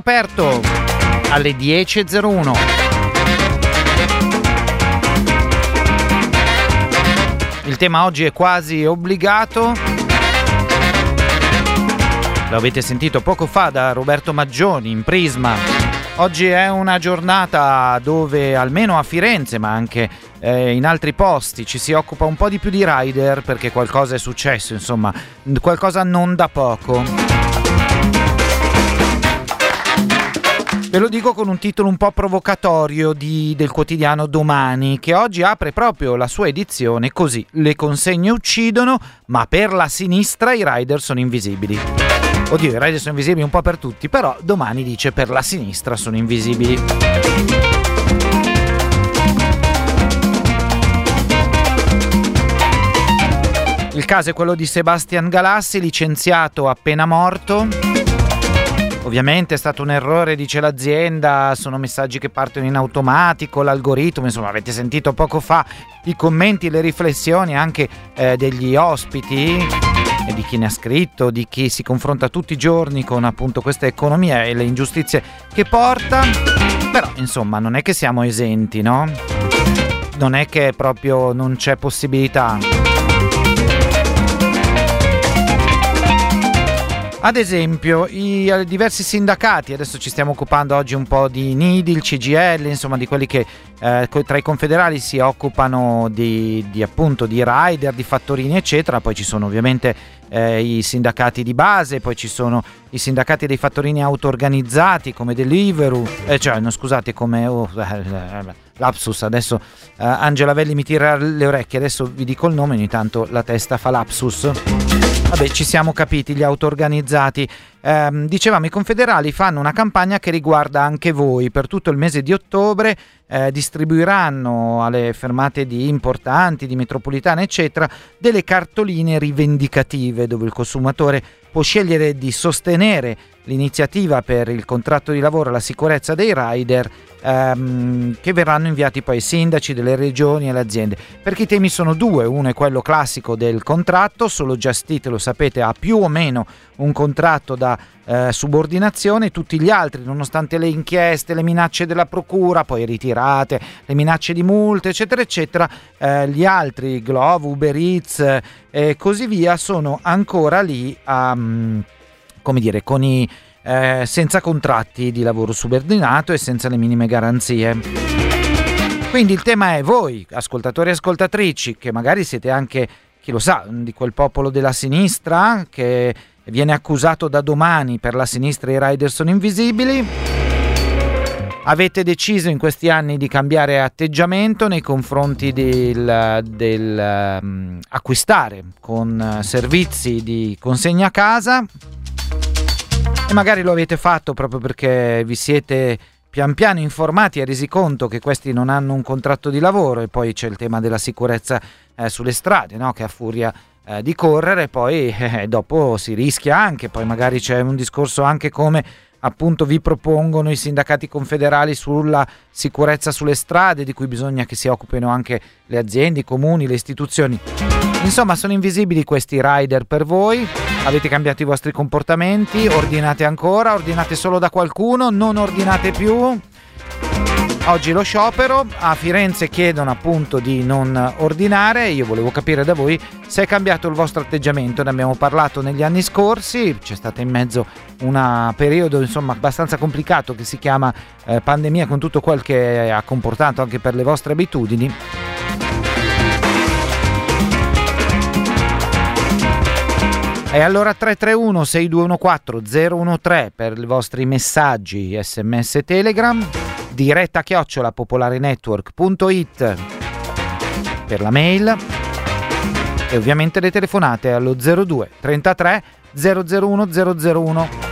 aperto alle 10.01. Il tema oggi è quasi obbligato. Lo avete sentito poco fa da Roberto Maggioni in Prisma. Oggi è una giornata dove almeno a Firenze, ma anche eh, in altri posti, ci si occupa un po' di più di rider perché qualcosa è successo, insomma, qualcosa non da poco. Ve lo dico con un titolo un po' provocatorio di, del quotidiano Domani, che oggi apre proprio la sua edizione così: Le consegne uccidono, ma per la sinistra i rider sono invisibili. Oddio, i rider sono invisibili un po' per tutti, però domani dice per la sinistra sono invisibili. Il caso è quello di Sebastian Galassi, licenziato appena morto. Ovviamente è stato un errore, dice l'azienda, sono messaggi che partono in automatico, l'algoritmo, insomma avete sentito poco fa i commenti, le riflessioni anche eh, degli ospiti e di chi ne ha scritto, di chi si confronta tutti i giorni con appunto questa economia e le ingiustizie che porta. Però insomma non è che siamo esenti, no? Non è che proprio non c'è possibilità. Ad esempio, i eh, diversi sindacati, adesso ci stiamo occupando oggi un po' di NIDI, il CGL, insomma di quelli che eh, tra i confederali si occupano di, di, appunto di rider, di fattorini eccetera, poi ci sono ovviamente eh, i sindacati di base, poi ci sono i sindacati dei fattorini auto-organizzati come Deliveroo, eh, cioè no, scusate come... Oh, lapsus, adesso eh, Angela Velli mi tira le orecchie, adesso vi dico il nome, ogni tanto la testa fa lapsus. Vabbè, ci siamo capiti, gli auto-organizzati. Eh, dicevamo, i confederali fanno una campagna che riguarda anche voi. Per tutto il mese di ottobre eh, distribuiranno alle fermate di importanti, di metropolitane, eccetera, delle cartoline rivendicative dove il consumatore può scegliere di sostenere l'iniziativa per il contratto di lavoro e la sicurezza dei rider ehm, che verranno inviati poi ai sindaci delle regioni e alle aziende. Perché i temi sono due, uno è quello classico del contratto, solo Just lo sapete ha più o meno un contratto da eh, subordinazione, tutti gli altri nonostante le inchieste, le minacce della procura, poi ritirate, le minacce di multe eccetera eccetera, eh, gli altri Glove, Uber Eats e eh, così via sono ancora lì a, mm, come dire, con i eh, senza contratti di lavoro subordinato e senza le minime garanzie. Quindi il tema è voi, ascoltatori e ascoltatrici, che magari siete anche, chi lo sa, di quel popolo della sinistra che viene accusato da domani per la sinistra i rider sono invisibili. Avete deciso in questi anni di cambiare atteggiamento nei confronti del, del um, acquistare con servizi di consegna a casa e magari lo avete fatto proprio perché vi siete pian piano informati e resi conto che questi non hanno un contratto di lavoro e poi c'è il tema della sicurezza eh, sulle strade, no? che a furia eh, di correre poi eh, dopo si rischia anche, poi magari c'è un discorso anche come appunto vi propongono i sindacati confederali sulla sicurezza sulle strade di cui bisogna che si occupino anche le aziende, i comuni, le istituzioni. Insomma, sono invisibili questi rider per voi. Avete cambiato i vostri comportamenti? Ordinate ancora? Ordinate solo da qualcuno? Non ordinate più? Oggi lo sciopero, a Firenze chiedono appunto di non ordinare, io volevo capire da voi se è cambiato il vostro atteggiamento, ne abbiamo parlato negli anni scorsi, c'è stato in mezzo un periodo insomma abbastanza complicato che si chiama eh, pandemia con tutto quel che ha comportato anche per le vostre abitudini. E allora 331 6214 013 per i vostri messaggi sms Telegram, diretta chiocciola popolarenetwork.it per la mail e ovviamente le telefonate allo 02 33 001 001.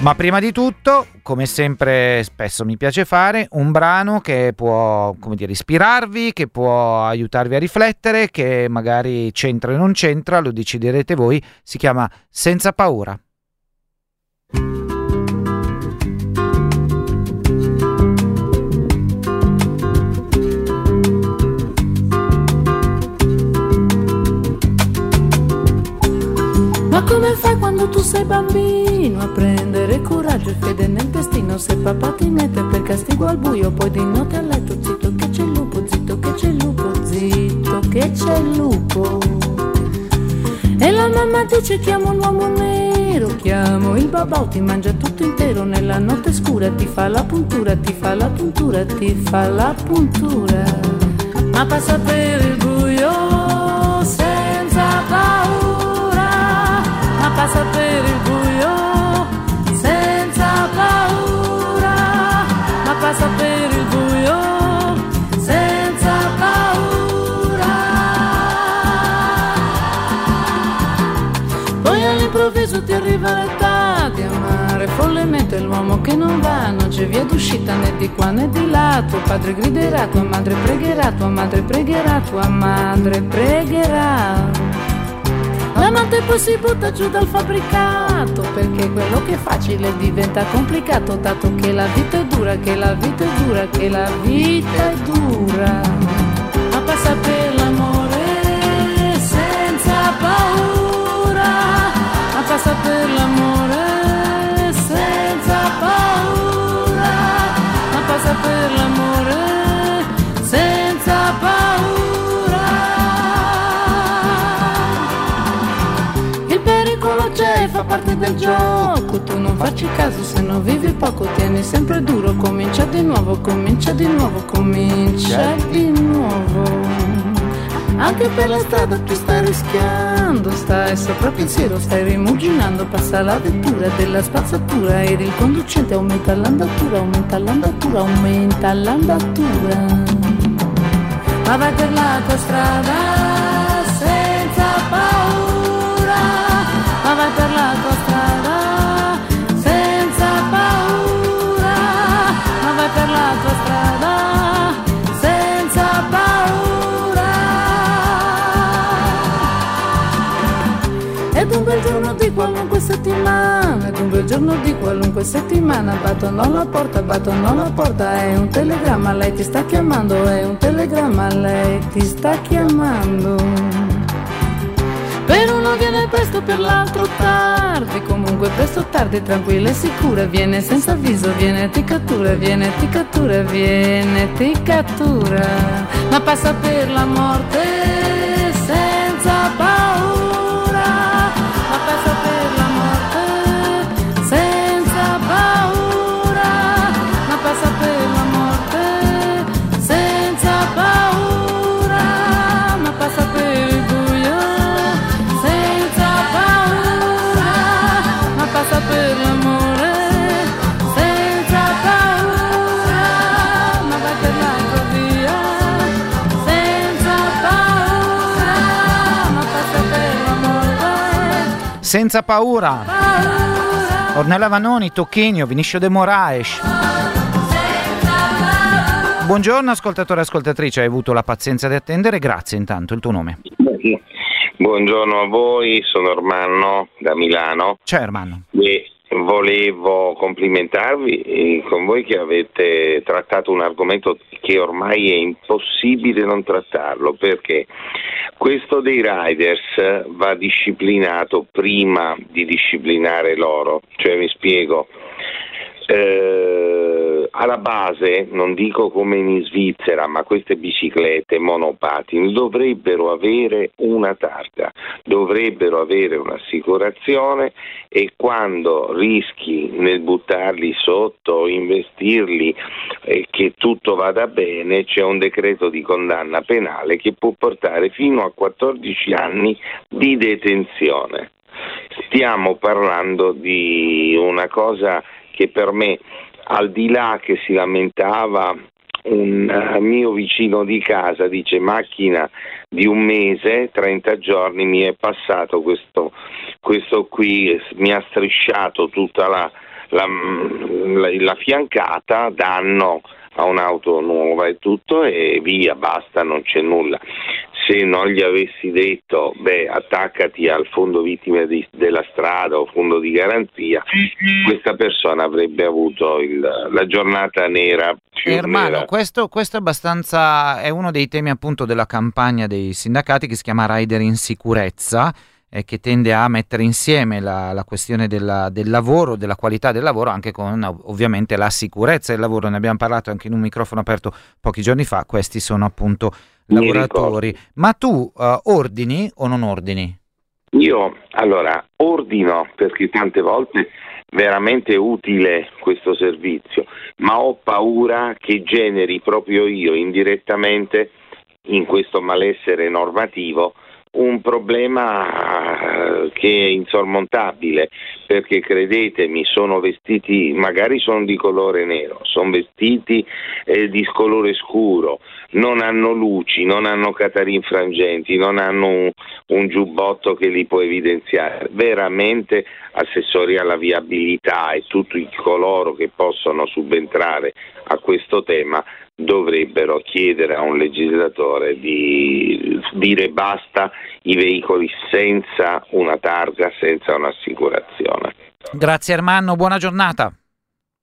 Ma prima di tutto, come sempre spesso mi piace fare, un brano che può, dire, ispirarvi, che può aiutarvi a riflettere, che magari c'entra o non c'entra, lo deciderete voi, si chiama Senza paura. Ma come fai quando tu sei bambino a prendere coraggio e fede nel destino? Se papà ti mette per castigo al buio, poi di notte a letto zitto che c'è il lupo, zitto che c'è il lupo, zitto che c'è il lupo. E la mamma dice chiamo l'uomo nero, chiamo il babà, ti mangia tutto intero nella notte scura, ti fa la puntura, ti fa la puntura, ti fa la puntura. Ma passa per il buio senza paura passa per arriva l'età di amare follemente l'uomo che non va, non c'è via d'uscita né di qua né di là. Tuo padre griderà, tua madre pregherà, tua madre pregherà, tua madre pregherà. La notte poi si butta giù dal fabbricato perché quello che è facile diventa complicato dato che la vita è dura, che la vita è dura, che la vita è dura. Ma passa per ma passa per l'amore senza paura, ma passa per l'amore senza paura. c'è, fa parte del gioco. Tu non facci caso se non vivi poco, tieni sempre duro. Comincia di nuovo, comincia di nuovo, comincia di nuovo. Anche per la strada tu stai rischiando, stai sopra pensiero, stai rimuginando, passa la vettura della spazzatura ed il conducente aumenta l'andatura, aumenta l'andatura, aumenta l'andatura. Ma vai per la tua strada ma vai per la tua strada settimana, un bel giorno di qualunque settimana, battono alla porta, battono alla porta, è un telegramma, lei ti sta chiamando, è un telegramma, lei ti sta chiamando. Per uno viene presto, per l'altro tardi. Comunque presto tardi, tranquilla e sicura. Viene senza avviso, viene ti cattura, viene ti cattura, viene ti cattura. Ma passa per la morte senza paura. Ornella Vanoni, Tocchigno, Vinicio De Moraes. Buongiorno ascoltatore e ascoltatrice, hai avuto la pazienza di attendere, grazie intanto, il tuo nome. Buongiorno a voi, sono Ormanno da Milano. Ciao Ormanno. E volevo complimentarvi eh, con voi che avete trattato un argomento che ormai è impossibile non trattarlo perché questo dei riders va disciplinato prima di disciplinare loro, cioè mi spiego. Eh, alla base, non dico come in Svizzera, ma queste biciclette monopattini dovrebbero avere una targa, dovrebbero avere un'assicurazione e quando rischi nel buttarli sotto, investirli e che tutto vada bene, c'è un decreto di condanna penale che può portare fino a 14 anni di detenzione. Stiamo parlando di una cosa che per me, al di là che si lamentava un uh, mio vicino di casa, dice macchina di un mese, 30 giorni, mi è passato questo, questo qui, mi ha strisciato tutta la, la, la, la fiancata, danno a un'auto nuova e tutto e via, basta, non c'è nulla se non gli avessi detto beh attaccati al fondo vittime di, della strada o fondo di garanzia, questa persona avrebbe avuto il, la giornata nera. Più Ermano, nera. Questo, questo è abbastanza, è uno dei temi appunto della campagna dei sindacati che si chiama Rider in sicurezza eh, che tende a mettere insieme la, la questione della, del lavoro, della qualità del lavoro, anche con ovviamente la sicurezza del lavoro. Ne abbiamo parlato anche in un microfono aperto pochi giorni fa. Questi sono appunto lavoratori. Ma tu uh, ordini o non ordini? Io allora ordino perché tante volte è veramente utile questo servizio, ma ho paura che generi proprio io indirettamente in questo malessere normativo un problema eh, che è insormontabile perché credetemi sono vestiti magari sono di colore nero sono vestiti eh, di colore scuro non hanno luci non hanno catarin frangenti non hanno un, un giubbotto che li può evidenziare. Veramente assessori alla viabilità e tutti coloro che possono subentrare a questo tema dovrebbero chiedere a un legislatore di dire basta i veicoli senza una targa, senza un'assicurazione. Grazie Ermanno, buona giornata.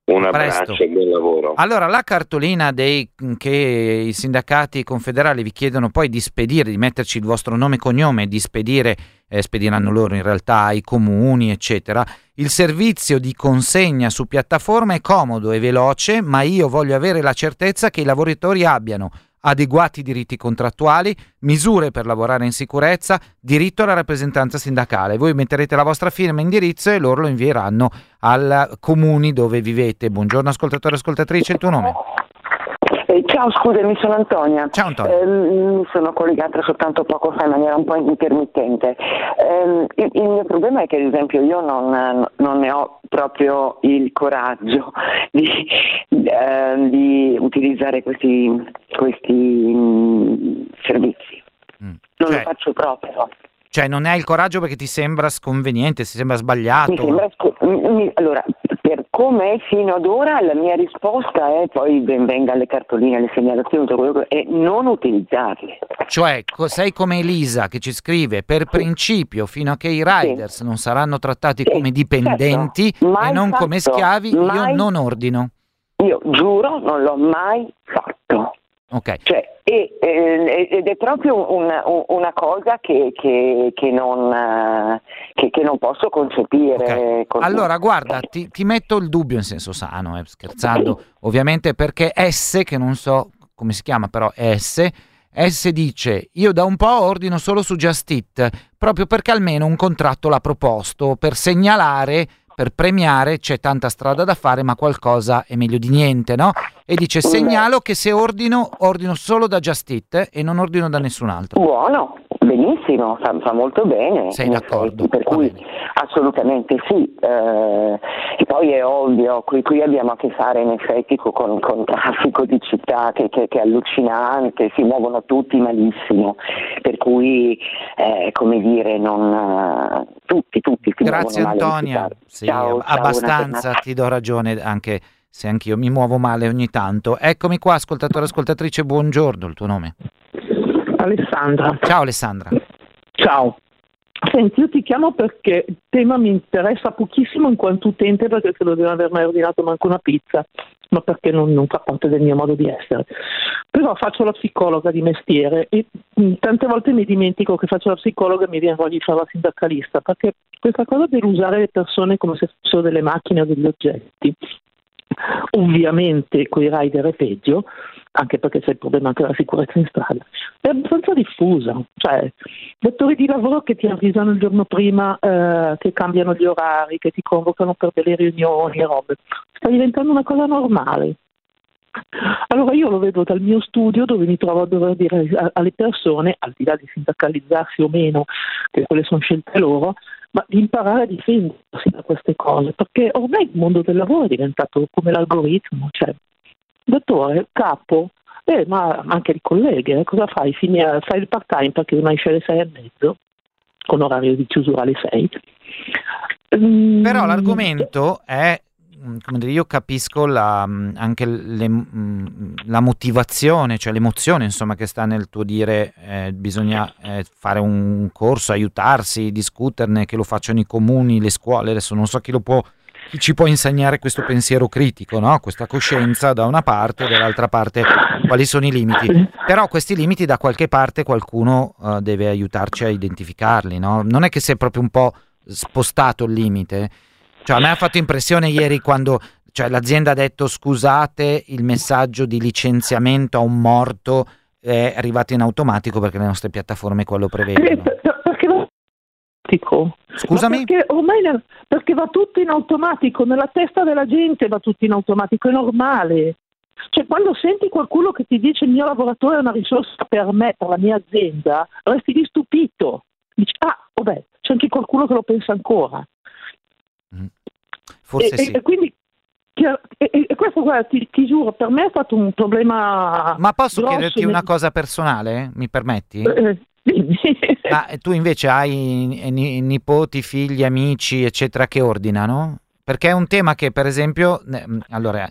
Un abbraccio e buon lavoro. Allora, la cartolina dei, che i sindacati confederali vi chiedono poi di spedire, di metterci il vostro nome e cognome, di spedire, eh, spediranno loro in realtà ai comuni, eccetera. Il servizio di consegna su piattaforma è comodo e veloce, ma io voglio avere la certezza che i lavoratori abbiano adeguati diritti contrattuali, misure per lavorare in sicurezza, diritto alla rappresentanza sindacale. Voi metterete la vostra firma e indirizzo e loro lo invieranno al comuni dove vivete. Buongiorno ascoltatore e ascoltatrice, il tuo nome? Eh, ciao, scusami, sono Antonia. Ciao Antonia. Eh, mi sono collegata soltanto poco fa in maniera un po' intermittente. Eh, il, il, mio problema è che, ad esempio, io non, non ne ho proprio il coraggio di, eh, di utilizzare questi, questi mh, mm, servizi. Mm. Non cioè, lo faccio proprio. Cioè non hai il coraggio perché ti sembra sconveniente, ti sembra sbagliato? Mi sembra sc- mi, allora, come fino ad ora la mia risposta è poi ben venga le cartoline, le segnalazioni, tutto quello che è non utilizzarle. Cioè sei come Elisa che ci scrive per principio fino a che i riders sì. non saranno trattati sì, come dipendenti certo. e non fatto, come schiavi io non ordino. Io giuro non l'ho mai fatto. Ok. Cioè, e, eh, ed è proprio una, una cosa che, che, che, non, che, non, posso concepire. Okay. Allora, guarda, ti, ti, metto il dubbio in senso sano, eh, scherzando, ovviamente perché S, che non so come si chiama, però S, S dice io da un po' ordino solo su Just Eat, proprio perché almeno un contratto l'ha proposto per segnalare per premiare c'è tanta strada da fare, ma qualcosa è meglio di niente, no? E dice: Segnalo che se ordino, ordino solo da Just Eat e non ordino da nessun altro. Buono, benissimo, fa, fa molto bene. Sei d'accordo? Per cui assolutamente sì. Eh, e poi è ovvio, qui, qui, abbiamo a che fare in effetti con, con traffico di città che, che, che, è allucinante, si muovono tutti malissimo, per cui, eh, come dire, non, tutti, tutti si Grazie Antonia. Sì, ciao, abbastanza, ciao, ti do ragione anche se anch'io mi muovo male ogni tanto. Eccomi qua, ascoltatore, ascoltatrice, buongiorno, il tuo nome? Alessandra. Ciao Alessandra. Ciao. Senti, io ti chiamo perché il tema mi interessa pochissimo in quanto utente perché credo di non aver mai ordinato manco una pizza, ma perché non, non, fa parte del mio modo di essere. Però faccio la psicologa di mestiere e mh, tante volte mi dimentico che faccio la psicologa e mi viene voglia di fare la sindacalista, perché questa cosa dell'usare le persone come se fossero delle macchine o degli oggetti ovviamente con i rider è peggio, anche perché c'è il problema anche della sicurezza in strada, è abbastanza diffusa, cioè datori di lavoro che ti avvisano il giorno prima eh, che cambiano gli orari, che ti convocano per delle riunioni e robe, sta diventando una cosa normale. Allora io lo vedo dal mio studio dove mi trovo a dover dire alle persone, al di là di sindacalizzarsi o meno, che quelle sono scelte loro, ma di imparare a difendersi da queste cose, perché ormai il mondo del lavoro è diventato come l'algoritmo, cioè dottore, capo, eh, ma anche di colleghe, eh, cosa fai? Fini, fai il part time perché non esce alle sei e mezzo, con orario di chiusura alle sei. Mm, Però l'argomento è mm, come dire, io capisco la, mm, anche le, la motivazione, cioè l'emozione insomma, che sta nel tuo dire eh, bisogna eh, fare un corso, aiutarsi, discuterne, che lo facciano i comuni, le scuole, adesso non so chi può chi ci può insegnare questo pensiero critico, no? questa coscienza da una parte e dall'altra parte quali sono i limiti. Però questi limiti da qualche parte qualcuno uh, deve aiutarci a identificarli. No? Non è che si è proprio un po' spostato il limite. Cioè, a me ha fatto impressione ieri quando cioè, l'azienda ha detto scusate, il messaggio di licenziamento a un morto è arrivato in automatico perché le nostre piattaforme quello prevedono. automatico. Scusami? Perché ormai perché va tutto in automatico, nella testa della gente va tutto in automatico, è normale. Cioè, quando senti qualcuno che ti dice il mio lavoratore è una risorsa per me, per la mia azienda, resti di stupito. Dici, ah, vabbè, c'è anche qualcuno che lo pensa ancora. Mm. Forse e, sì. E, quindi, e, e questo, guarda, ti, ti, giuro, per me è stato un problema. Ma posso chiederti nel... una cosa personale? Mi permetti? Eh, Ma tu invece hai nipoti, figli, amici, eccetera, che ordinano? Perché è un tema che, per esempio, allora,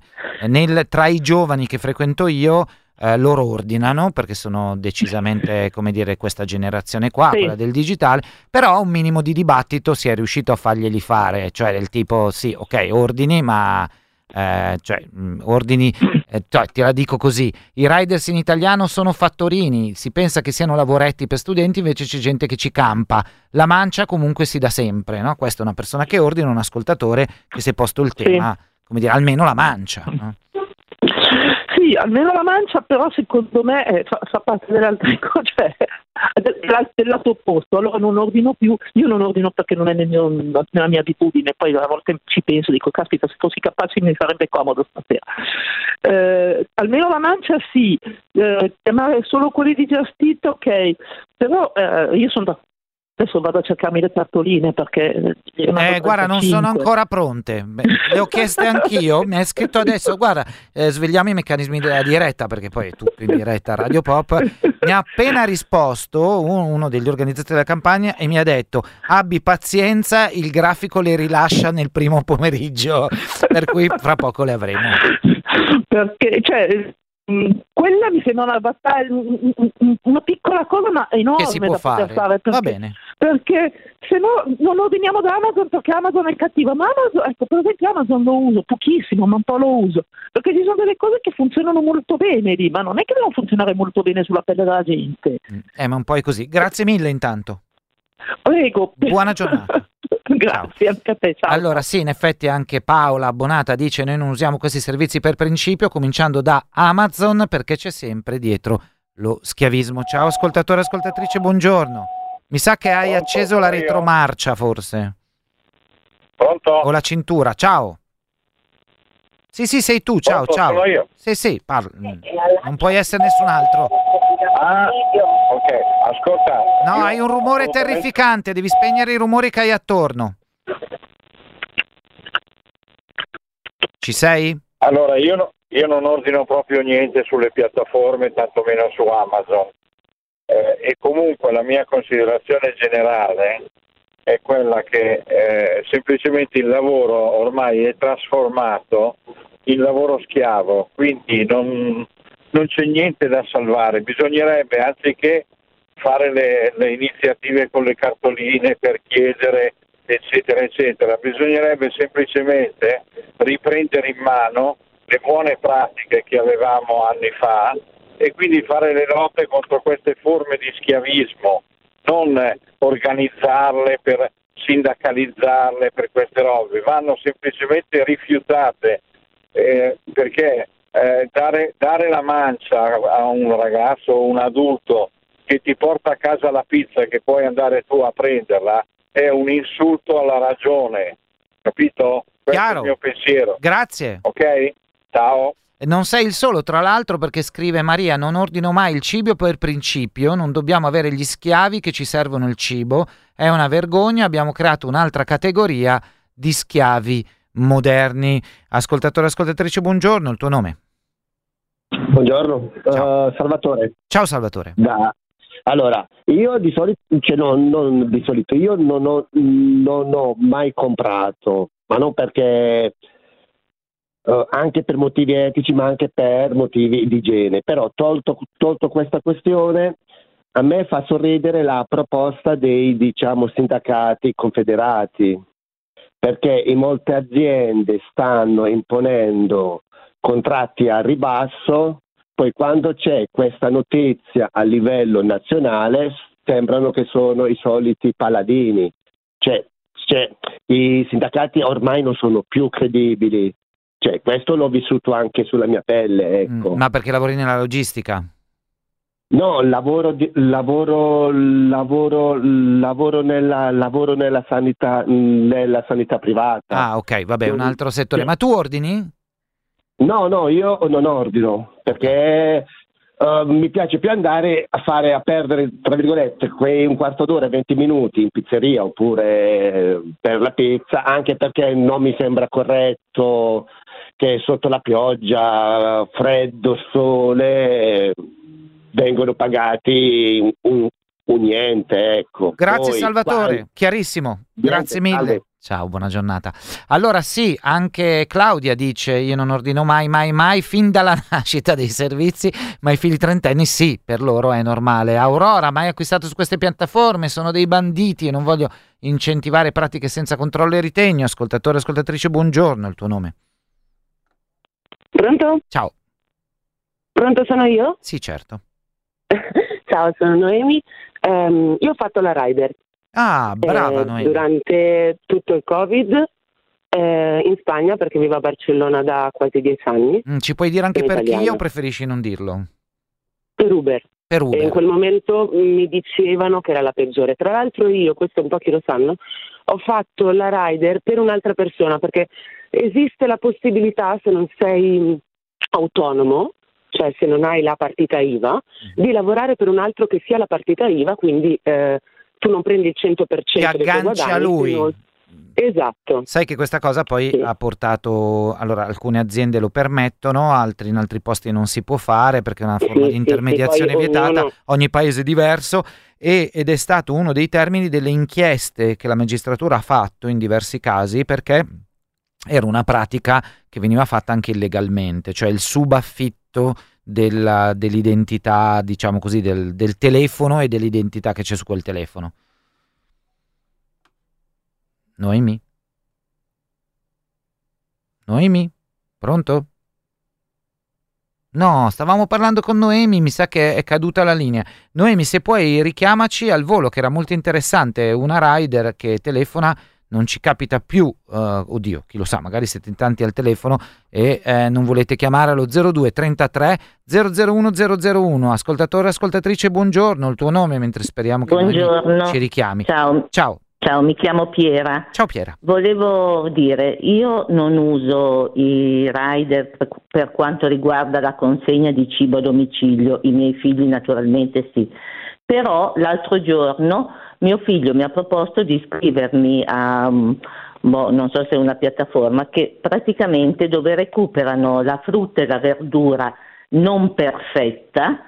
nel, tra i giovani che frequento io, eh, loro ordinano perché sono decisamente, come dire, questa generazione qua, sì. quella del digitale, però un minimo di dibattito si è riuscito a farglieli fare, cioè del tipo, sì, ok, ordini, ma eh, cioè, mh, mm, ordini, eh, cioè, te la dico così, i riders in italiano sono fattorini, si pensa che siano lavoretti per studenti, invece c'è gente che ci campa, la mancia comunque si dà sempre, no? questa è una persona che ordina, un ascoltatore che si è posto il tema, sì. come dire, almeno la mancia. No? Sì, almeno la mancia, però secondo me eh, fa, fa, parte cose, cioè del, del, lato opposto. Allora non ordino più, io non ordino perché non è nel mio, nella mia abitudine, poi a volte ci penso, dico, caspita, se fossi capace mi sarebbe comodo stasera. Eh, almeno la mancia sì, eh, chiamare solo quelli di gestito, ok, però eh, io sono d'accordo Adesso vado a cercarmi le cartoline perché... Eh, guarda, non sono ancora pronte. Beh, le ho chieste anch'io. Mi hai scritto adesso, guarda, eh, svegliamo i meccanismi della diretta perché poi è tutto in diretta a Radio Pop. Mi ha appena risposto uno degli organizzatori della campagna e mi ha detto abbi pazienza, il grafico le rilascia nel primo pomeriggio, per cui fra poco le avremo. Perché, cioè, quella mi sembra una battaglia, una piccola cosa ma enorme che si può fare. fare perché, Va bene. Perché se no non ordiniamo da Amazon perché Amazon è cattiva, ma Amazon, ecco, per esempio Amazon lo uso pochissimo, ma un po' lo uso, perché ci sono delle cose che funzionano molto bene lì, ma non è che devono funzionare molto bene sulla pelle della gente. Mm, eh, ma un po' è così. Grazie mille intanto. Prego. Buona giornata. Grazie anche a te. Ciao. Allora, sì, in effetti anche Paola Abbonata dice: Noi non usiamo questi servizi per principio, cominciando da Amazon, perché c'è sempre dietro lo schiavismo. Ciao, ascoltatore, ascoltatrice, buongiorno. Mi sa che hai Pronto, acceso la retromarcia, forse. Pronto? O la cintura. Ciao. Sì, sì, sei tu. Ciao, Pronto, ciao. Sono io. Sì, sì, parla. Non puoi essere nessun altro. Ah, ok, ascolta. No, hai un rumore terrificante, devi spegnere i rumori che hai attorno. Ci sei? Allora, io, no, io non ordino proprio niente sulle piattaforme, tantomeno su Amazon. Eh, e comunque la mia considerazione generale è quella che eh, semplicemente il lavoro ormai è trasformato in lavoro schiavo, quindi non, non c'è niente da salvare, bisognerebbe anziché fare le, le iniziative con le cartoline per chiedere eccetera eccetera, bisognerebbe semplicemente riprendere in mano le buone pratiche che avevamo anni fa e quindi fare le lotte contro queste forme di schiavismo, non organizzarle per sindacalizzarle per queste robe, vanno semplicemente rifiutate eh, perché eh, dare, dare, la mancia a un ragazzo o un adulto che ti porta a casa la pizza e che puoi andare tu a prenderla è un insulto alla ragione, capito? Questo Chiaro. è il mio pensiero. Grazie. Ok? Ciao. Non sei il solo, tra l'altro, perché scrive Maria: Non ordino mai il cibo per principio, non dobbiamo avere gli schiavi che ci servono il cibo. È una vergogna, abbiamo creato un'altra categoria di schiavi moderni. Ascoltatore, ascoltatrice, buongiorno, il tuo nome? Buongiorno, Ciao. Uh, Salvatore. Ciao Salvatore. Da... Allora, io di solito, cioè no, non di solito, io non ho, non ho mai comprato, ma non perché Uh, anche per motivi etici ma anche per motivi di igiene. Però tolto, tolto, questa questione, a me fa sorridere la proposta dei diciamo, sindacati confederati, perché in molte aziende stanno imponendo contratti a ribasso, poi quando c'è questa notizia a livello nazionale sembrano che sono i soliti paladini. Cioè, cioè, I sindacati ormai non sono più credibili, cioè, questo l'ho vissuto anche sulla mia pelle. Ecco. Mm, ma perché lavori nella logistica? No, lavoro, di, lavoro, lavoro, lavoro, nella, lavoro nella, sanità, nella sanità privata. Ah, ok, vabbè, un altro settore. Ma tu ordini? No, no, io non ordino perché uh, mi piace più andare a fare a perdere, tra virgolette, quei un quarto d'ora, 20 minuti in pizzeria oppure per la pizza, anche perché non mi sembra corretto che sotto la pioggia, freddo, sole, vengono pagati un, un, niente. Ecco. Grazie Poi, Salvatore, quando... chiarissimo. Grazie mille. Salve. Ciao, buona giornata. Allora sì, anche Claudia dice io non ordino mai, mai, mai, fin dalla nascita dei servizi, ma i figli trentenni sì, per loro è normale. Aurora, mai acquistato su queste piattaforme, sono dei banditi e non voglio incentivare pratiche senza controllo e ritegno. Ascoltatore, ascoltatrice, buongiorno, il tuo nome. Pronto? Ciao. Pronto sono io? Sì, certo. Ciao, sono Noemi. Um, io ho fatto la rider. Ah, brava eh, Noemi. Durante tutto il Covid eh, in Spagna perché vivo a Barcellona da quasi dieci anni. Mm, ci puoi dire anche Sono per chi italiana. o preferisci non dirlo? Per Uber. Per E in Uber. quel momento mi dicevano che era la peggiore. Tra l'altro io, questo un po' chi lo sanno, ho fatto la rider per un'altra persona perché esiste la possibilità, se non sei autonomo, cioè se non hai la partita IVA, di lavorare per un altro che sia la partita IVA, quindi eh, tu non prendi il 100% Ti dei tuoi agganci a lui. Esatto. Sai che questa cosa poi Sì. ha portato, allora alcune aziende lo permettono, altri in altri posti non si può fare perché è una Sì, forma sì, di sì, intermediazione poi vietata, ognuno- ogni paese è diverso e- ed è stato uno dei termini delle inchieste che la magistratura ha fatto in diversi casi perché era una pratica che veniva fatta anche illegalmente, cioè il subaffitto della- dell'identità, diciamo così, del, del telefono e dell'identità che c'è su quel telefono. Noemi? Noemi? Pronto? No, stavamo parlando con Noemi, mi sa che è caduta la linea. Noemi, se puoi richiamaci al volo, che era molto interessante, una rider che telefona, non ci capita più, eh, oddio, chi lo sa, magari siete in tanti al telefono e eh, non volete chiamare allo 02 33 001 001. Ascoltatore, ascoltatrice, buongiorno, il tuo nome, mentre speriamo che ci richiami. Ciao, Ciao, ciao, mi chiamo Piera. ciao Piera. Volevo dire, io non uso i rider per, per quanto riguarda la consegna di cibo a domicilio, i miei figli naturalmente sì, però l'altro giorno mio figlio mi ha proposto di iscrivermi a, mm, boh, non so se è una piattaforma, che praticamente dove recuperano la frutta e la verdura non perfetta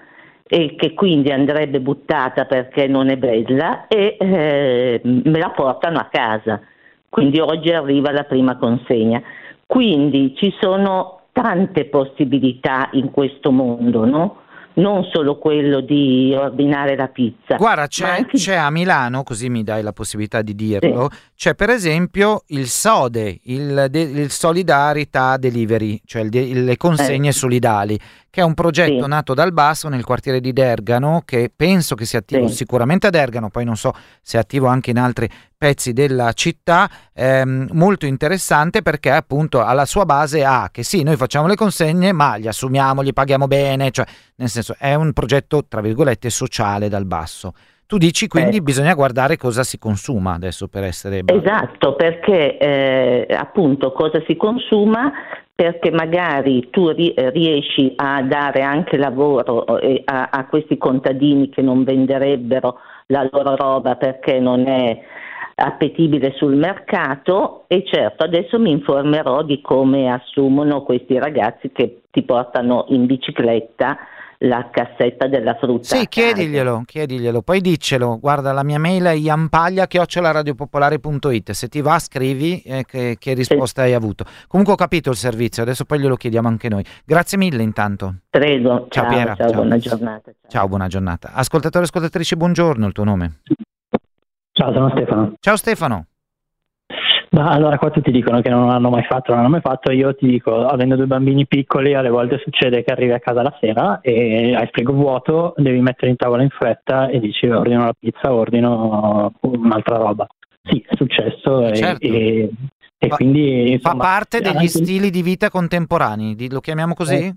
e che quindi andrebbe buttata perché non è bella e eh, me la portano a casa. Quindi oggi arriva la prima consegna. Quindi ci sono tante possibilità in questo mondo, no? Non solo quello di ordinare la pizza. Guarda, c'è, anche- c'è a Milano, così mi dai la possibilità di dirlo, c'è per esempio il SODE, il, de- il Solidarità Delivery, cioè il de- le consegne solidali, che è un progetto Sì. nato dal basso nel quartiere di Dergano, che penso che sia attivo Sì. sicuramente a Dergano, poi non so se è attivo anche in altri pezzi della città, ehm, molto interessante perché appunto alla sua base ha che sì, noi facciamo le consegne, ma li assumiamo, li paghiamo bene, cioè nel senso è un progetto tra virgolette sociale dal basso. Tu dici quindi Ecco. bisogna guardare cosa si consuma adesso per essere... Esatto, perché eh, appunto cosa si consuma? Perché magari tu ri- riesci a dare anche lavoro eh, a, a questi contadini che non venderebbero la loro roba perché non è appetibile sul mercato e certo adesso mi informerò di come assumono questi ragazzi che ti portano in bicicletta la cassetta della frutta. Sì, chiediglielo, chiediglielo, poi diccelo, guarda la mia mail è iampaglia.radiopopolare.it, se ti va scrivi eh, che, che risposta hai avuto. Comunque ho capito il servizio, adesso poi glielo chiediamo anche noi. Grazie mille intanto. Prego, Ciao, ciao, Piera, ciao, ciao. buona giornata. Ciao, buona giornata. Ascoltatore ascoltatrice, buongiorno, il tuo nome. Ciao, sono Stefano. Ciao Stefano. Ma allora qua tutti dicono che non hanno mai fatto, non hanno mai fatto, io ti dico, avendo due bambini piccoli, alle volte succede che arrivi a casa la sera e hai frigo vuoto, devi mettere in tavola in fretta e dici ordino la pizza, ordino un'altra roba. Sì, è successo e, Certo. e- e quindi... Fa insomma, parte degli anche- stili di vita contemporanei, lo chiamiamo così? Eh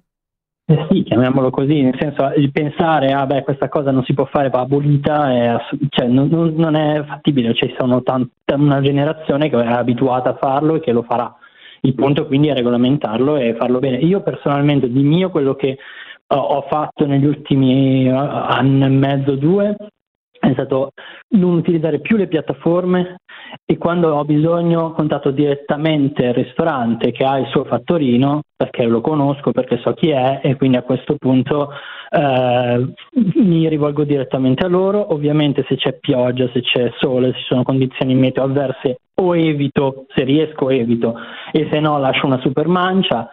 sì, chiamiamolo così, nel senso il pensare ah beh questa cosa non si può fare, va abolita, è cioè, non, non- è fattibile, ci sono tanta, una generazione che è abituata a farlo e che lo farà. Il punto quindi è regolamentarlo e farlo bene. Io personalmente di mio quello che ho, fatto negli ultimi eh, anno e mezzo, due, è stato non utilizzare più le piattaforme e quando ho bisogno contatto direttamente il ristorante che ha il suo fattorino perché lo conosco, perché so chi è e quindi a questo punto eh, mi rivolgo direttamente a loro. Ovviamente se c'è pioggia, se c'è sole, se ci sono condizioni meteo avverse o evito, se riesco evito e se no lascio una super mancia.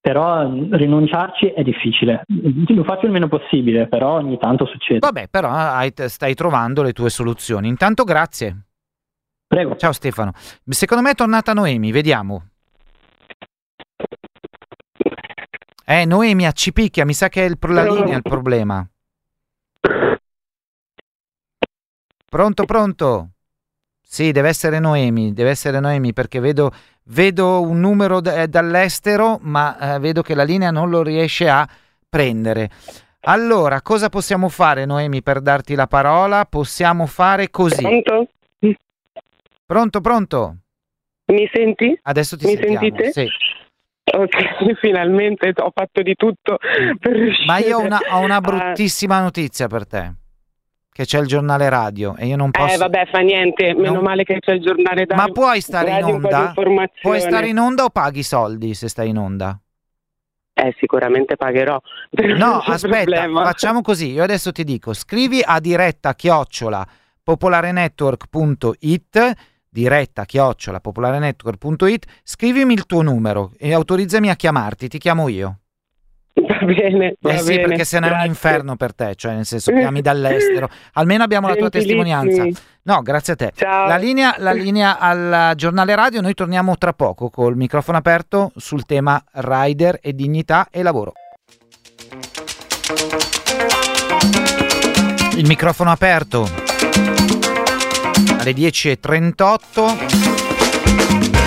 Però mh, rinunciarci è difficile. Lo faccio il meno possibile, però ogni tanto succede. Vabbè, però hai- stai trovando le tue soluzioni. Intanto grazie. Prego. Ciao Stefano. Secondo me è tornata Noemi, vediamo. Eh, Noemi ci picchia, mi sa che è il, la linea il problema. Pronto, pronto? Sì, deve essere Noemi, deve essere Noemi perché vedo, vedo un numero da- eh, dall'estero, ma eh, vedo che la linea non lo riesce a prendere. Allora, cosa possiamo fare, Noemi, per darti la parola? Possiamo fare così. Pronto? Pronto, pronto? Mi senti? Adesso ti Mi sentiamo. sentite? Sì. Ok, finalmente ho fatto di tutto per riuscire Ma io ho una, ho una a- bruttissima notizia per te. Che c'è il giornale radio e io non posso. Eh vabbè, fa niente, meno Non- male che c'è il giornale da Ma puoi stare in radio, onda? Puoi stare in onda o paghi soldi se stai in onda? Eh, sicuramente pagherò. No, aspetta, problema. facciamo così. Io adesso ti dico, scrivi a diretta chiocciola popolarenetwork.it diretta chiocciola popolarenetwork.it scrivimi il tuo numero e autorizzami a chiamarti, ti chiamo io. Va bene, va Eh sì, bene, perché se no è un inferno per te, cioè nel senso chiami dall'estero, almeno abbiamo la tua testimonianza. No, grazie a te. Ciao. La linea, la linea al giornale radio, noi torniamo tra poco col microfono aperto sul tema rider e dignità e lavoro. Il microfono aperto alle 10.38.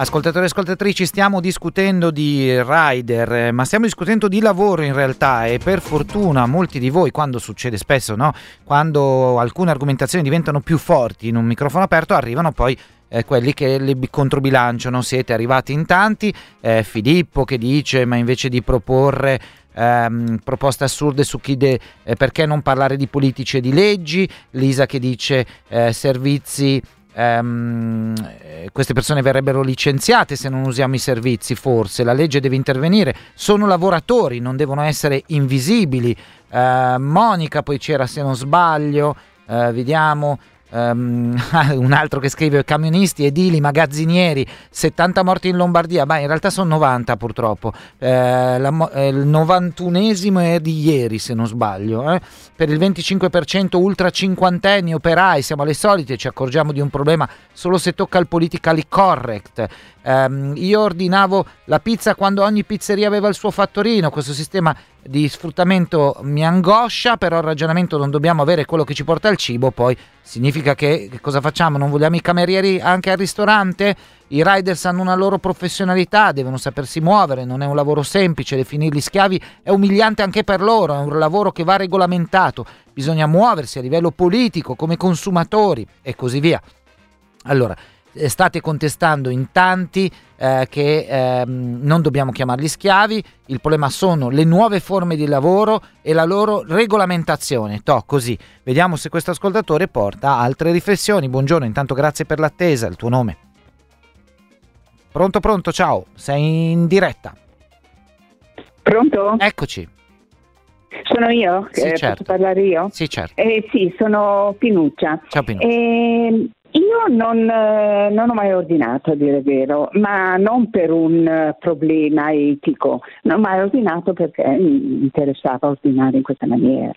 Ascoltatori e ascoltatrici, stiamo discutendo di rider, eh, ma stiamo discutendo di lavoro in realtà e per fortuna molti di voi, quando succede spesso, no? quando alcune argomentazioni diventano più forti in un microfono aperto, arrivano poi eh, quelli che le bi- controbilanciano. Siete arrivati in tanti, eh, Filippo che dice ma invece di proporre ehm, proposte assurde su chi de- eh, perché non parlare di politici e di leggi, Lisa che dice eh, servizi ehm, eh, queste persone verrebbero licenziate se non usiamo i servizi, forse la legge deve intervenire, sono lavoratori, non devono essere invisibili. Eh, Monica poi c'era se non sbaglio, eh, vediamo. Ehm, un altro che scrive camionisti, edili, magazzinieri, 70 morti in Lombardia, ma in realtà sono 90 purtroppo, Eh, la eh, il 91esimo è di ieri se non sbaglio, eh. per il 25% ultra cinquantenni operai, siamo alle solite, ci accorgiamo di un problema solo se tocca il politically correct. Ehm, io ordinavo la pizza quando ogni pizzeria aveva il suo fattorino, questo sistema di sfruttamento mi angoscia, però il ragionamento non dobbiamo avere quello che ci porta al cibo, poi significa che, che cosa facciamo? Non vogliamo i camerieri anche al ristorante? I riders hanno una loro professionalità, devono sapersi muovere, non è un lavoro semplice, definirli schiavi è umiliante anche per loro, è un lavoro che va regolamentato, bisogna muoversi a livello politico, come consumatori e così via. Allora, state contestando in tanti eh, che ehm, non dobbiamo chiamarli schiavi, il problema sono le nuove forme di lavoro e la loro regolamentazione. To, così, vediamo se questo ascoltatore porta altre riflessioni. Buongiorno, intanto grazie per l'attesa, il tuo nome. Pronto, pronto, ciao, sei in diretta. Pronto? Eccoci. Sono io? Sì, Eh, certo. Posso parlare io? Sì, certo. Eh, sì, sono Pinuccia. Ciao Pino. Eh, io non, eh, non ho mai ordinato, a dire vero, ma non per un eh, problema etico, non ho mai ordinato perché mi interessava ordinare in questa maniera.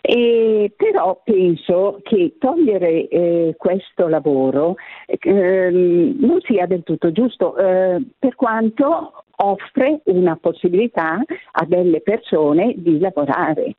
E, però penso che togliere eh, questo lavoro ehm, non sia del tutto giusto, eh, per quanto offre una possibilità a delle persone di lavorare.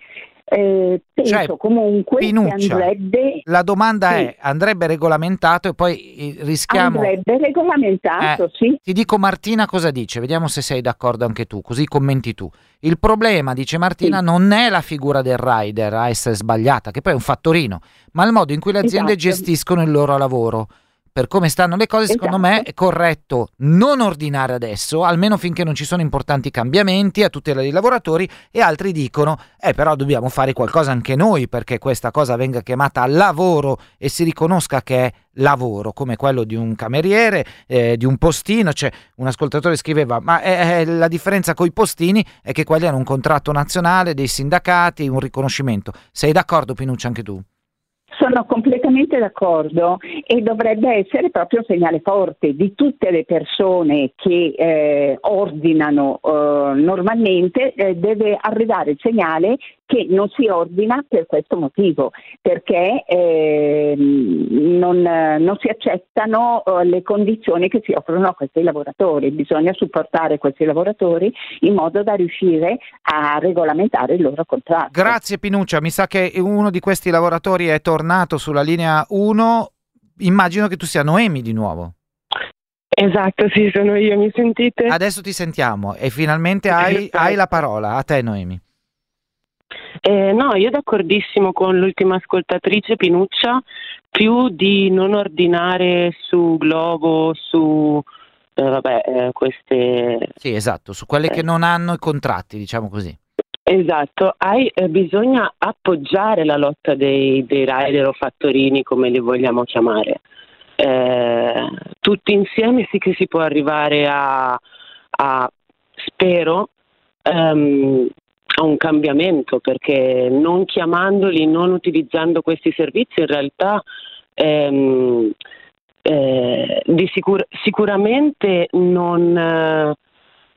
Eh, penso Cioè, comunque Pinuccia, andrebbe La domanda Sì. è, andrebbe regolamentato e poi eh, rischiamo... Andrebbe regolamentato, Eh, sì. Ti dico Martina cosa dice, vediamo se sei d'accordo anche tu, così commenti tu. Il problema, dice Martina, Sì. non è la figura del rider a essere sbagliata, che poi è un fattorino, ma il modo in cui le aziende Esatto. gestiscono il loro lavoro. Per come stanno le cose, secondo me Esatto. è corretto non ordinare adesso, almeno finché non ci sono importanti cambiamenti a tutela dei lavoratori e altri dicono, eh però dobbiamo fare qualcosa anche noi perché questa cosa venga chiamata lavoro e si riconosca che è lavoro, come quello di un cameriere, eh, di un postino, cioè un ascoltatore scriveva, ma eh, eh, la differenza con i postini è che quelli hanno un contratto nazionale, dei sindacati, un riconoscimento. Sei d'accordo Pinuccia anche tu? Sono completamente d'accordo e dovrebbe essere proprio un segnale forte di tutte le persone che eh, ordinano eh, normalmente, eh, deve arrivare il segnale che non si ordina per questo motivo, perché ehm, non, non si accettano eh, le condizioni che si offrono a questi lavoratori, bisogna supportare questi lavoratori in modo da riuscire a regolamentare il loro contratto. Grazie Pinuccia, mi sa che uno di questi lavoratori è tornato sulla linea 1, immagino che tu sia Noemi di nuovo. Esatto, sì, sono io, mi sentite? Adesso ti sentiamo e finalmente hai, hai la parola, a te Noemi. Eh, no, io d'accordissimo con l'ultima ascoltatrice Pinuccia, più di non ordinare su Globo, su eh, vabbè, eh, queste Sì, esatto, su quelle che non hanno i contratti, diciamo così. Esatto, hai, eh, bisogna appoggiare la lotta dei, dei rider o fattorini, come li vogliamo chiamare. Eh, tutti insieme sì che si può arrivare a, a spero, ehm, a un cambiamento, perché non chiamandoli, non utilizzando questi servizi, in realtà ehm, eh, di sicur- sicuramente non...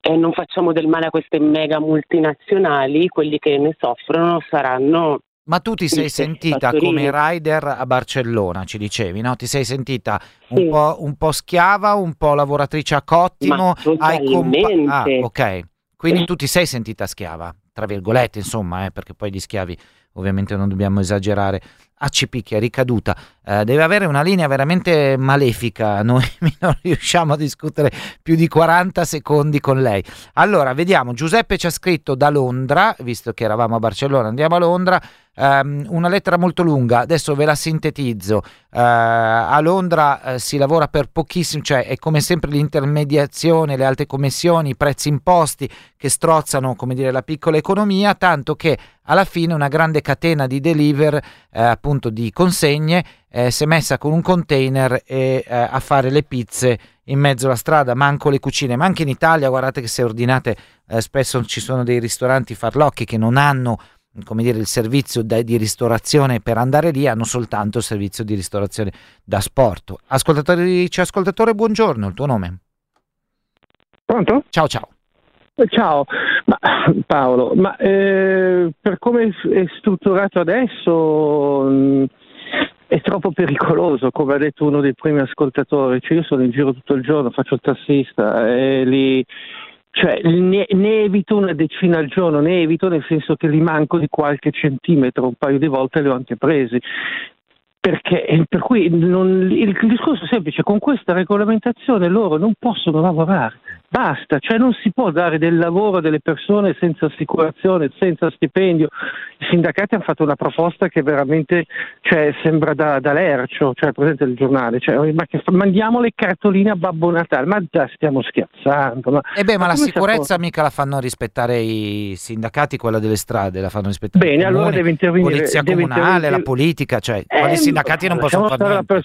eh, non facciamo del male a queste mega multinazionali, quelli che ne soffrono saranno Ma tu ti sei sentita come rider a Barcellona, ci dicevi, no? Ti sei sentita un, Sì. po', un po' schiava, un po' lavoratrice a cottimo, Ma hai compa-. Ah, ok. Quindi tu ti sei sentita schiava, tra virgolette, insomma, eh, perché poi di schiavi ovviamente non dobbiamo esagerare. A Cipicchia, ricaduta, Eh, deve avere una linea veramente malefica. Noi non riusciamo a discutere più di 40 secondi con lei. Allora, vediamo. Giuseppe ci ha scritto da Londra, visto che eravamo a Barcellona, andiamo a Londra. Ehm, una lettera molto lunga, adesso ve la sintetizzo. Eh, a Londra eh, si lavora per pochissimo, cioè è come sempre l'intermediazione, le alte commissioni, i prezzi imposti che strozzano, come dire, la piccola economia, tanto che alla fine una grande catena di deliver, eh, appunto di consegne, eh, si è messa con un container e, eh, a fare le pizze in mezzo alla strada, manco le cucine, ma anche in Italia, guardate che se ordinate eh, spesso ci sono dei ristoranti farlocchi che non hanno come dire, il servizio di ristorazione per andare lì, hanno soltanto il servizio di ristorazione da sport. Ascoltatrice, ascoltatore, buongiorno, il tuo nome? Pronto? Ciao, ciao. Eh, Ciao, ma, Paolo, ma eh, per come è strutturato adesso mh, è troppo pericoloso, come ha detto uno dei primi ascoltatori. Cioè, io sono in giro tutto il giorno, faccio il tassista e lì Cioè ne, ne, evito una decina al giorno, ne evito nel senso che li manco di qualche centimetro, un paio di volte le ho anche presi. Perché, per cui non, il, il discorso è semplice, con questa regolamentazione loro non possono lavorare Basta, cioè non si può dare del lavoro a delle persone senza assicurazione, senza stipendio. I sindacati hanno fatto una proposta che veramente cioè, sembra da, da lercio, cioè presente il giornale, cioè, ma che, mandiamo le cartoline a Babbo Natale, ma già stiamo scherzando. Ma, e eh beh, ma, ma la sicurezza mica la fanno rispettare i sindacati, quella delle strade, la fanno rispettare Bene, comuni, allora deve intervenire. Polizia deve comunale, intervenire... la politica, cioè eh, quali sindacati non possono fare niente.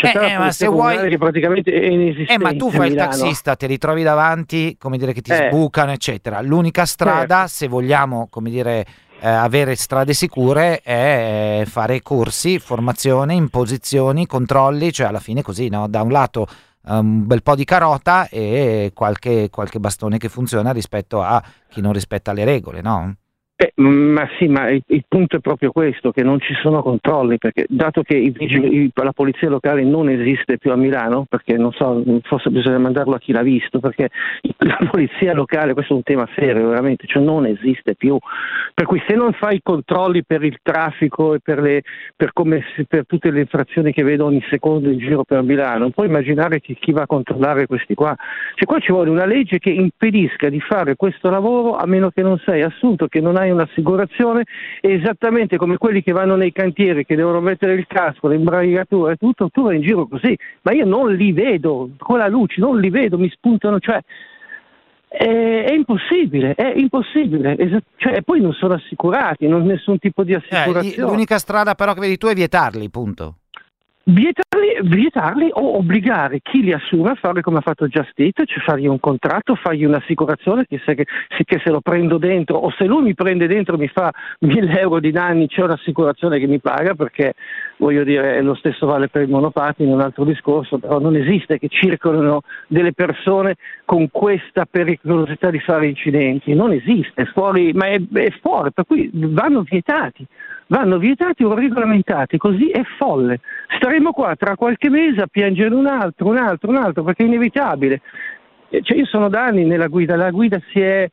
Eh, eh, ma se vuoi che praticamente è inesistente eh, ma tu fai il taxista te li trovi davanti come dire che ti eh. sbucano eccetera l'unica strada certo. se vogliamo come dire eh, avere strade sicure è fare corsi formazione imposizioni controlli cioè alla fine così no? da un lato un bel po' di carota e qualche, qualche bastone che funziona rispetto a chi non rispetta le regole no? Eh, ma sì, ma il, il, punto è proprio questo, che non ci sono controlli, perché dato che i, i, la polizia locale non esiste più a Milano, perché non so, forse bisogna mandarlo a chi l'ha visto, perché la polizia locale, questo è un tema serio veramente, cioè non esiste più. Per cui se non fai i controlli per il traffico e per, le, per, come, per tutte le infrazioni che vedo ogni secondo in giro per Milano, puoi immaginare chi, chi va a controllare questi qua. Cioè qua ci vuole una legge che impedisca di fare questo lavoro a meno che non sei assunto, che non hai un'assicurazione esattamente come quelli che vanno nei cantieri che devono mettere il casco, l'imbragatura e tutto, tu vai in giro così, ma io non li vedo con la luce, non li vedo, mi spuntano, cioè è, è impossibile, è impossibile, cioè, poi non sono assicurati, non nessun tipo di eh, assicurazione. Eh, l'unica strada però che vedi tu è vietarli, punto. Vietarli, vietarli, o obbligare chi li assume a fare come ha fatto Just Eat, cioè fargli un contratto, fargli un'assicurazione che se, che, se lo prendo dentro o se lui mi prende dentro mi fa 1000 euro di danni c'è un'assicurazione che mi paga perché voglio dire lo stesso vale per il monopattino, un altro discorso, però non esiste che circolino delle persone con questa pericolosità di fare incidenti, non esiste, è fuori, ma è, è fuori, per cui vanno vietati vanno vietati o regolamentati, così è folle. Staremo qua tra qualche mese a piangere un altro, un altro, un altro, perché è inevitabile. Eh, cioè io sono da anni nella guida, la guida si è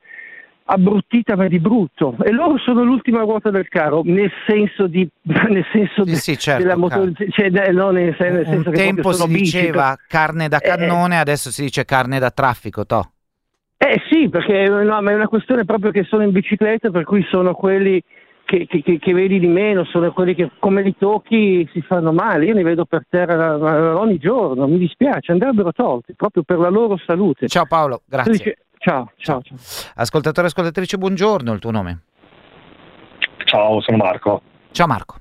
abbruttita ma di brutto e loro sono l'ultima ruota del carro nel senso di nel senso sì, sì, certo, della motor- cioè, no, nel, senso un che tempo si diceva carne da eh, cannone eh, adesso si dice carne da traffico to. eh sì perché no, ma è una questione proprio che sono in bicicletta per cui sono quelli che, che, che, vedi di meno, sono quelli che come li tocchi si fanno male, io ne vedo per terra ogni giorno, mi dispiace, andrebbero tolti proprio per la loro salute. Ciao Paolo, grazie. Dice, ciao, ciao, ciao. Ascoltatore e ascoltatrice, buongiorno, il tuo nome? Ciao, sono Marco. Ciao Marco.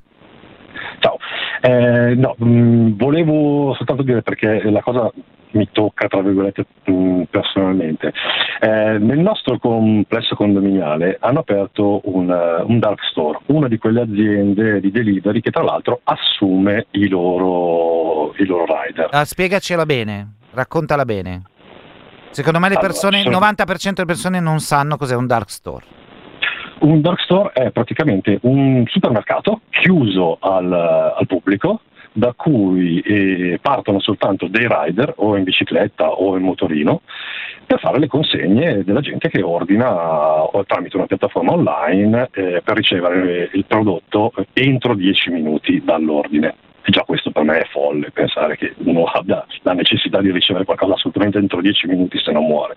Ciao, eh, no, mh, mm, volevo soltanto dire perché la cosa mi tocca, tra virgolette, personalmente. Eh, nel nostro complesso condominiale hanno aperto un, un, dark store, una di quelle aziende di delivery che tra l'altro assume i loro, i loro rider. Ah, spiegacela bene, raccontala bene. Secondo me le persone, allora, il 90% delle persone non sanno cos'è un dark store. Un dark store è praticamente un supermercato chiuso al, al pubblico da cui eh, partono soltanto dei rider o in bicicletta o in motorino per fare le consegne della gente che ordina tramite una piattaforma online eh, per ricevere il prodotto entro 10 minuti dall'ordine. E già questo per me è folle, pensare che uno abbia la necessità di ricevere qualcosa assolutamente entro 10 minuti se non muore.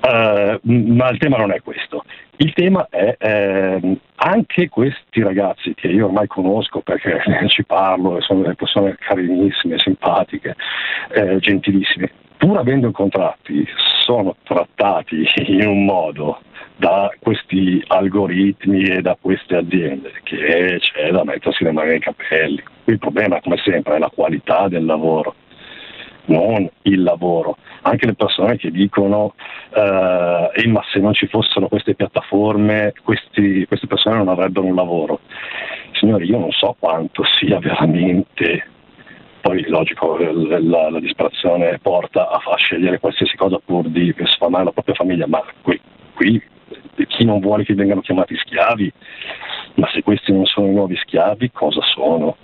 Uh, ma il tema non è questo. Il tema è eh, anche questi ragazzi che io ormai conosco perché ci parlo, sono delle persone carinissime, simpatiche, eh, gentilissime, pur avendo contratti, sono trattati in un modo da questi algoritmi e da queste aziende che c'è da mettersi le mani nei capelli. Il problema, come sempre, è la qualità del lavoro non il lavoro. Anche le persone che dicono eh, eh, ma se non ci fossero queste piattaforme questi, queste persone non avrebbero un lavoro. Signori, io non so quanto sia veramente poi logico la, la, disperazione porta a far scegliere qualsiasi cosa pur di sfamare la propria famiglia, ma qui, qui, chi non vuole che vengano chiamati schiavi, ma se questi non sono i nuovi schiavi, cosa sono?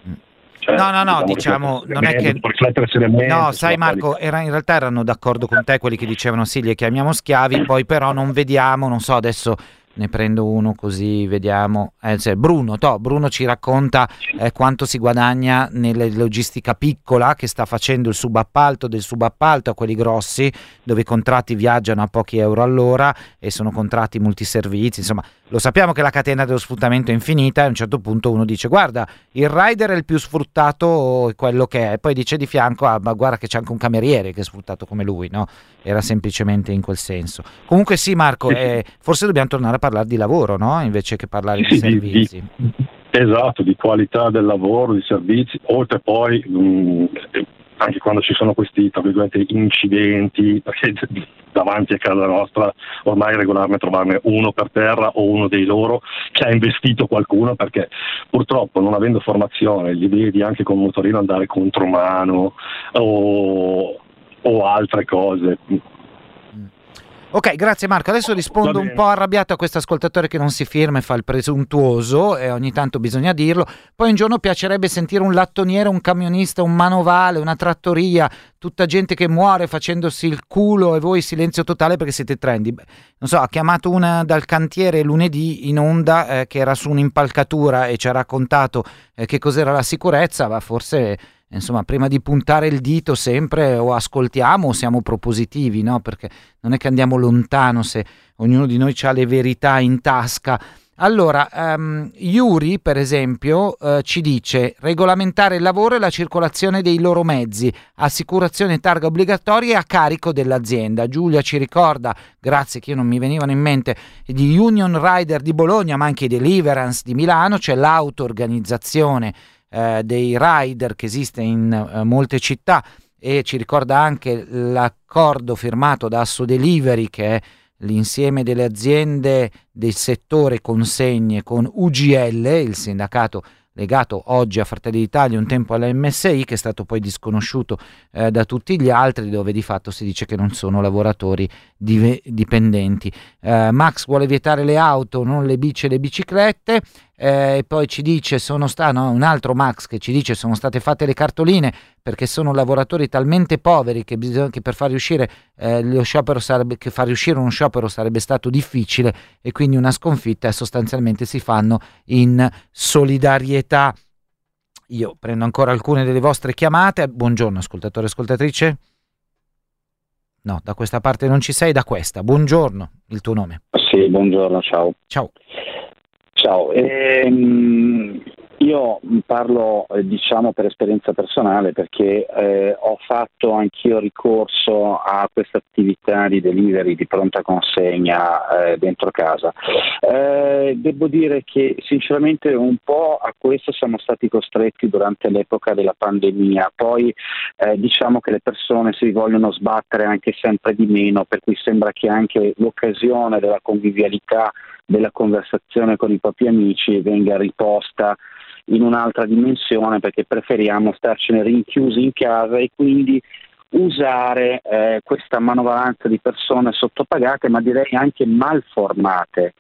Cioè, No, no, no, dobbiamo diciamo, non è che... seriamente No, sai Marco, era- in realtà erano d'accordo con te quelli che dicevano sì, li chiamiamo schiavi, poi però non vediamo, non so, adesso ne prendo uno così vediamo. Eh, cioè, Bruno, to, Bruno ci racconta eh, quanto si guadagna nella logistica piccola che sta facendo il subappalto del subappalto a quelli grossi, dove i contratti viaggiano a pochi euro all'ora e sono contratti multiservizi, insomma, lo sappiamo che la catena dello sfruttamento è infinita e a un certo punto uno dice guarda, il rider è il più sfruttato, quello che è, poi dice di fianco, ah, ma guarda che c'è anche un cameriere che è sfruttato come lui, no? Era semplicemente in quel senso. Comunque sì, Marco, eh, forse dobbiamo tornare a parlare di lavoro, no? Invece che parlare di Sì, di- servizi. Esatto, di qualità del lavoro, di servizi, oltre poi mh, anche quando ci sono questi tra virgolette, incidenti, perché davanti a casa nostra ormai è regolarmente trovarne uno per terra o uno dei loro che ha investito qualcuno perché purtroppo non avendo formazione li vedi anche con un motorino andare contromano o, o altre cose. Ok, grazie Marco. Adesso rispondo un po' arrabbiato a questo ascoltatore che non si firma e fa il presuntuoso, e ogni tanto bisogna dirlo. Poi un giorno piacerebbe sentire un lattoniere, un camionista, un manovale, una trattoria, tutta gente che muore facendosi il culo e voi silenzio totale perché siete trendy. Non so, ha chiamato una dal cantiere lunedì in onda eh, che era su un'impalcatura e ci ha raccontato eh, che cos'era la sicurezza, ma forse insomma, prima di puntare il dito sempre o ascoltiamo o siamo propositivi, no? Perché non è che andiamo lontano se ognuno di noi ha le verità in tasca. Allora, ehm, Yuri, per esempio, eh, ci dice regolamentare il lavoro e la circolazione dei loro mezzi, assicurazione e targa obbligatorie a carico dell'azienda. Giulia ci ricorda, grazie che io non mi venivano in mente, di Union Rider di Bologna, ma anche di Deliverance di Milano, c'è l'auto-organizzazione eh, dei rider che esiste in eh, molte città e ci ricorda anche l'accordo firmato da Asso Delivery che è l'insieme delle aziende del settore consegne con UGL, il sindacato legato oggi a Fratelli d'Italia, un tempo alla MSI, che è stato poi disconosciuto eh, da tutti gli altri, dove di fatto si dice che non sono lavoratori dipendenti. Eh, Max vuole vietare le auto, non le bici e le biciclette. eh, e poi ci dice sono sta- no, un altro Max che ci dice sono state fatte le cartoline perché sono lavoratori talmente poveri che, bisogna, che per far riuscire eh, sarebbe che far riuscire uno sciopero sarebbe stato difficile e quindi una sconfitta e sostanzialmente si fanno in solidarietà. Io prendo ancora alcune delle vostre chiamate. Buongiorno ascoltatore e ascoltatrice. No, da questa parte non ci sei, da questa. Buongiorno, il tuo nome. Sì, buongiorno, ciao. Ciao. Ciao, Ehm, io parlo eh, diciamo per esperienza personale perché eh, ho fatto anch'io ricorso a questa attività di delivery di pronta consegna eh, dentro casa. Eh, devo dire che sinceramente un po' a questo siamo stati costretti durante l'epoca della pandemia, poi eh, diciamo che le persone si vogliono sbattere anche sempre di meno, per cui sembra che anche l'occasione della convivialità della conversazione con i propri amici venga riposta in un'altra dimensione perché preferiamo starcene rinchiusi in casa e quindi usare eh, questa manovalanza di persone sottopagate ma direi anche malformate.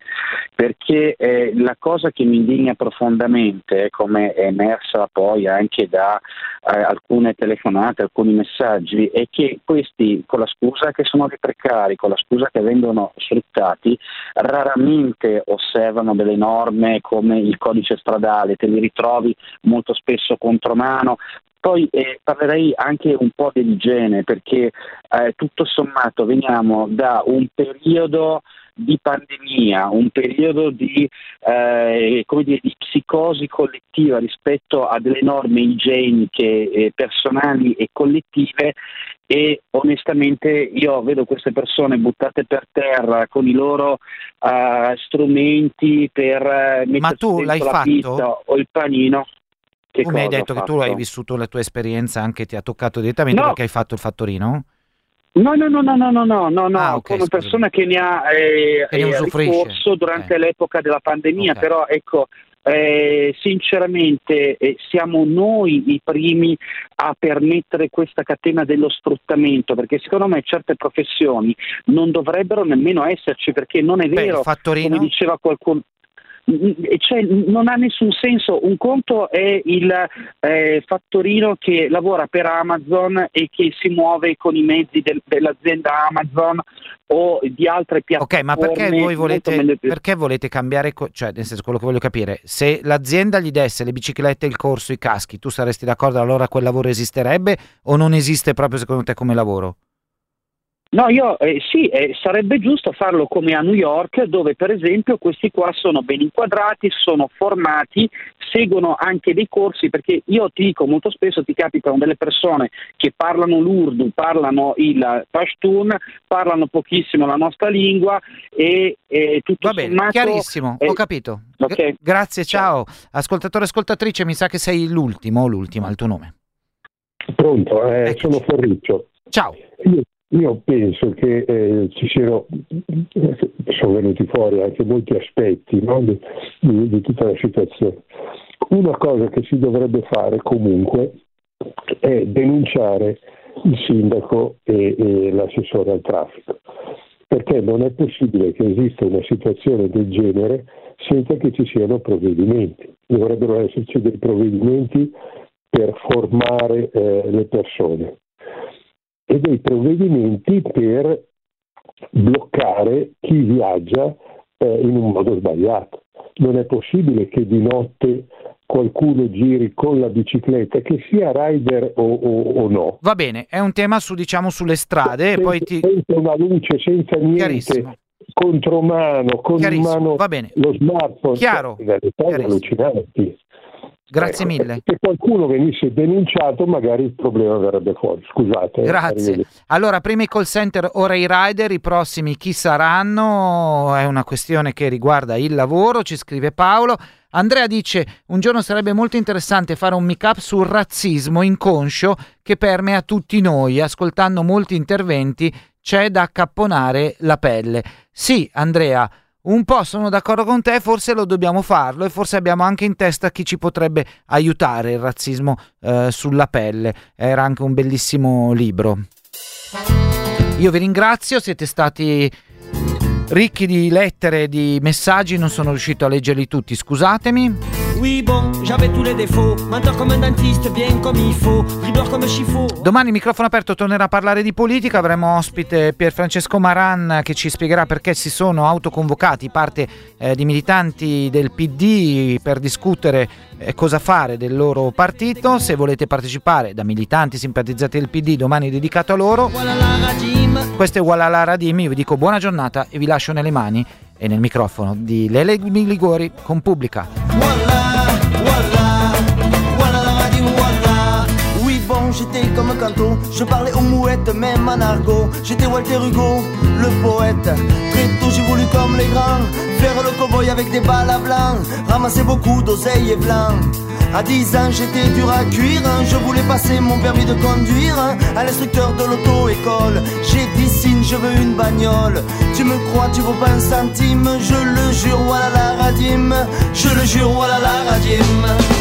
Perché eh, la cosa che mi indigna profondamente come è emersa poi anche da eh, alcune telefonate, alcuni messaggi è che questi con la scusa che sono dei precari, con la scusa che vengono sfruttati raramente osservano delle norme come il codice stradale, te li ritrovi molto spesso contromano, poi eh, parlerei anche un po' dell'igiene perché eh, tutto sommato veniamo da un periodo di pandemia, un periodo di, eh, come dire, di psicosi collettiva rispetto a delle norme igieniche eh, personali e collettive e onestamente io vedo queste persone buttate per terra con i loro eh, strumenti per eh, mettersi tu l'hai la fatto? pizza o il panino. Che tu mi hai detto che tu hai vissuto la tua esperienza anche, ti ha toccato direttamente no. perché hai fatto il fattorino? No, no, no, no, no, no, no, no, ah, okay, come persona che ne ha eh, che ne eh, ricorso durante eh. l'epoca della pandemia, okay. però ecco, eh, sinceramente eh, siamo noi i primi a permettere questa catena dello sfruttamento perché secondo me certe professioni non dovrebbero nemmeno esserci perché non è Beh, vero fattorino? come diceva qualcuno cioè, non ha nessun senso. Un conto è il eh, fattorino che lavora per Amazon e che si muove con i mezzi del, dell'azienda Amazon o di altre piattaforme. Ok, ma perché voi volete, perché volete cambiare, co- cioè nel senso quello che voglio capire, se l'azienda gli desse le biciclette, il corso, i caschi, tu saresti d'accordo allora quel lavoro esisterebbe o non esiste proprio secondo te come lavoro? No, io eh, sì, eh, sarebbe giusto farlo come a New York, dove per esempio questi qua sono ben inquadrati, sono formati, seguono anche dei corsi, perché io ti dico molto spesso ti capitano delle persone che parlano l'urdu, parlano il pashtun, parlano pochissimo la nostra lingua e, e tutto Va bene, sommato, chiarissimo, eh, ho capito. ok. G- grazie, ciao. Ascoltatore, ascoltatrice, mi sa che sei l'ultimo o l'ultima, il tuo nome. Pronto, eh, sono Ferruccio. Ciao. Io, io penso che eh, ci siano, sono venuti fuori anche molti aspetti no, di, di- di tutta la situazione. Una cosa che si dovrebbe fare comunque è denunciare il sindaco e, e l'assessore al traffico, perché non è possibile che esista una situazione del genere senza che ci siano provvedimenti. Dovrebbero esserci dei provvedimenti per formare eh, le persone e dei provvedimenti per bloccare chi viaggia eh, in un modo sbagliato. Non è possibile che di notte qualcuno giri con la bicicletta, che sia rider o, o- o no. Va bene, è un tema su, diciamo, sulle strade e poi ti... Senza una luce, senza niente, Chiarissimo. contromano, con in mano lo smartphone, Chiaro, chiarissimo. allucinanti. Grazie Ecco, mille. Se qualcuno venisse denunciato, magari il problema verrebbe fuori. Scusate. eh, Grazie. Allora, prima i call center, ora i rider, i prossimi chi saranno? È una questione che riguarda il lavoro, ci scrive Paolo. Andrea dice: Un giorno sarebbe molto interessante fare un make-up sul razzismo inconscio che permea tutti noi. Ascoltando molti interventi c'è da accapponare la pelle. Sì, Andrea. Un po' sono d'accordo con te, forse lo dobbiamo farlo e forse abbiamo anche in testa chi ci potrebbe aiutare il razzismo eh, sulla pelle. Era anche un bellissimo libro. Io vi ringrazio, siete stati ricchi di lettere e di messaggi, non sono riuscito a leggerli tutti, scusatemi. Oui, bon, j'avais tous les défauts. Menteur comme un dentiste, bien comme il faut. Dribbleur comme Chifo. Domani microfono aperto tornerà a parlare di politica, avremo ospite Pier Francesco Maran che ci spiegherà perché si sono autoconvocati parte eh, di militanti del PD per discutere eh, cosa fare del loro partito. Se volete partecipare da militanti simpatizzati del PD, domani è dedicato a loro. Questo è Walala Radim, io vi dico buona giornata e vi lascio nelle mani e nel microfono di Lele Ligori con Pubblica. Oui, bon, j'étais comme Canto. Je parlais aux mouettes, même en argot. J'étais Walter Hugo, le poète. Très tôt, j'ai voulu comme les grands. Faire le cowboy avec des balles à blanc. Ramasser beaucoup d'oseilles et blanc. À 10 ans, j'étais dur à cuire. Je voulais passer mon permis de conduire à l'instructeur de l'auto-école. J'ai dit signe, je veux une bagnole. Tu me crois, tu vaux pas un centime. Je le jure, voilà la radim. Je le jure, voilà la radim.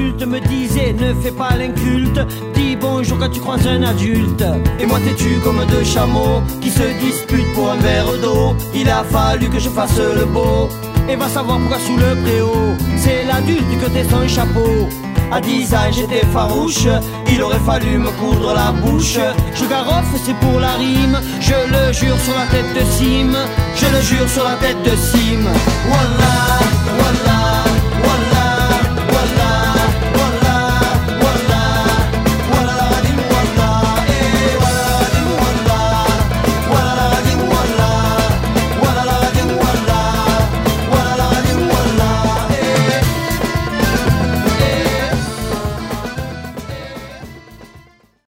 Me disait Ne fais pas l'inculte, dis bonjour quand tu croises un adulte. Et moi, têtu comme deux chameaux qui se disputent pour un verre d'eau. Il a fallu que je fasse le beau. Et va savoir pourquoi sous le préau, c'est l'adulte que t'es son chapeau. À 10 ans j'étais farouche, il aurait fallu me coudre la bouche. Je garoffe, c'est pour la rime, je le jure sur la tête de cime, je le jure sur la tête de cime. Voilà,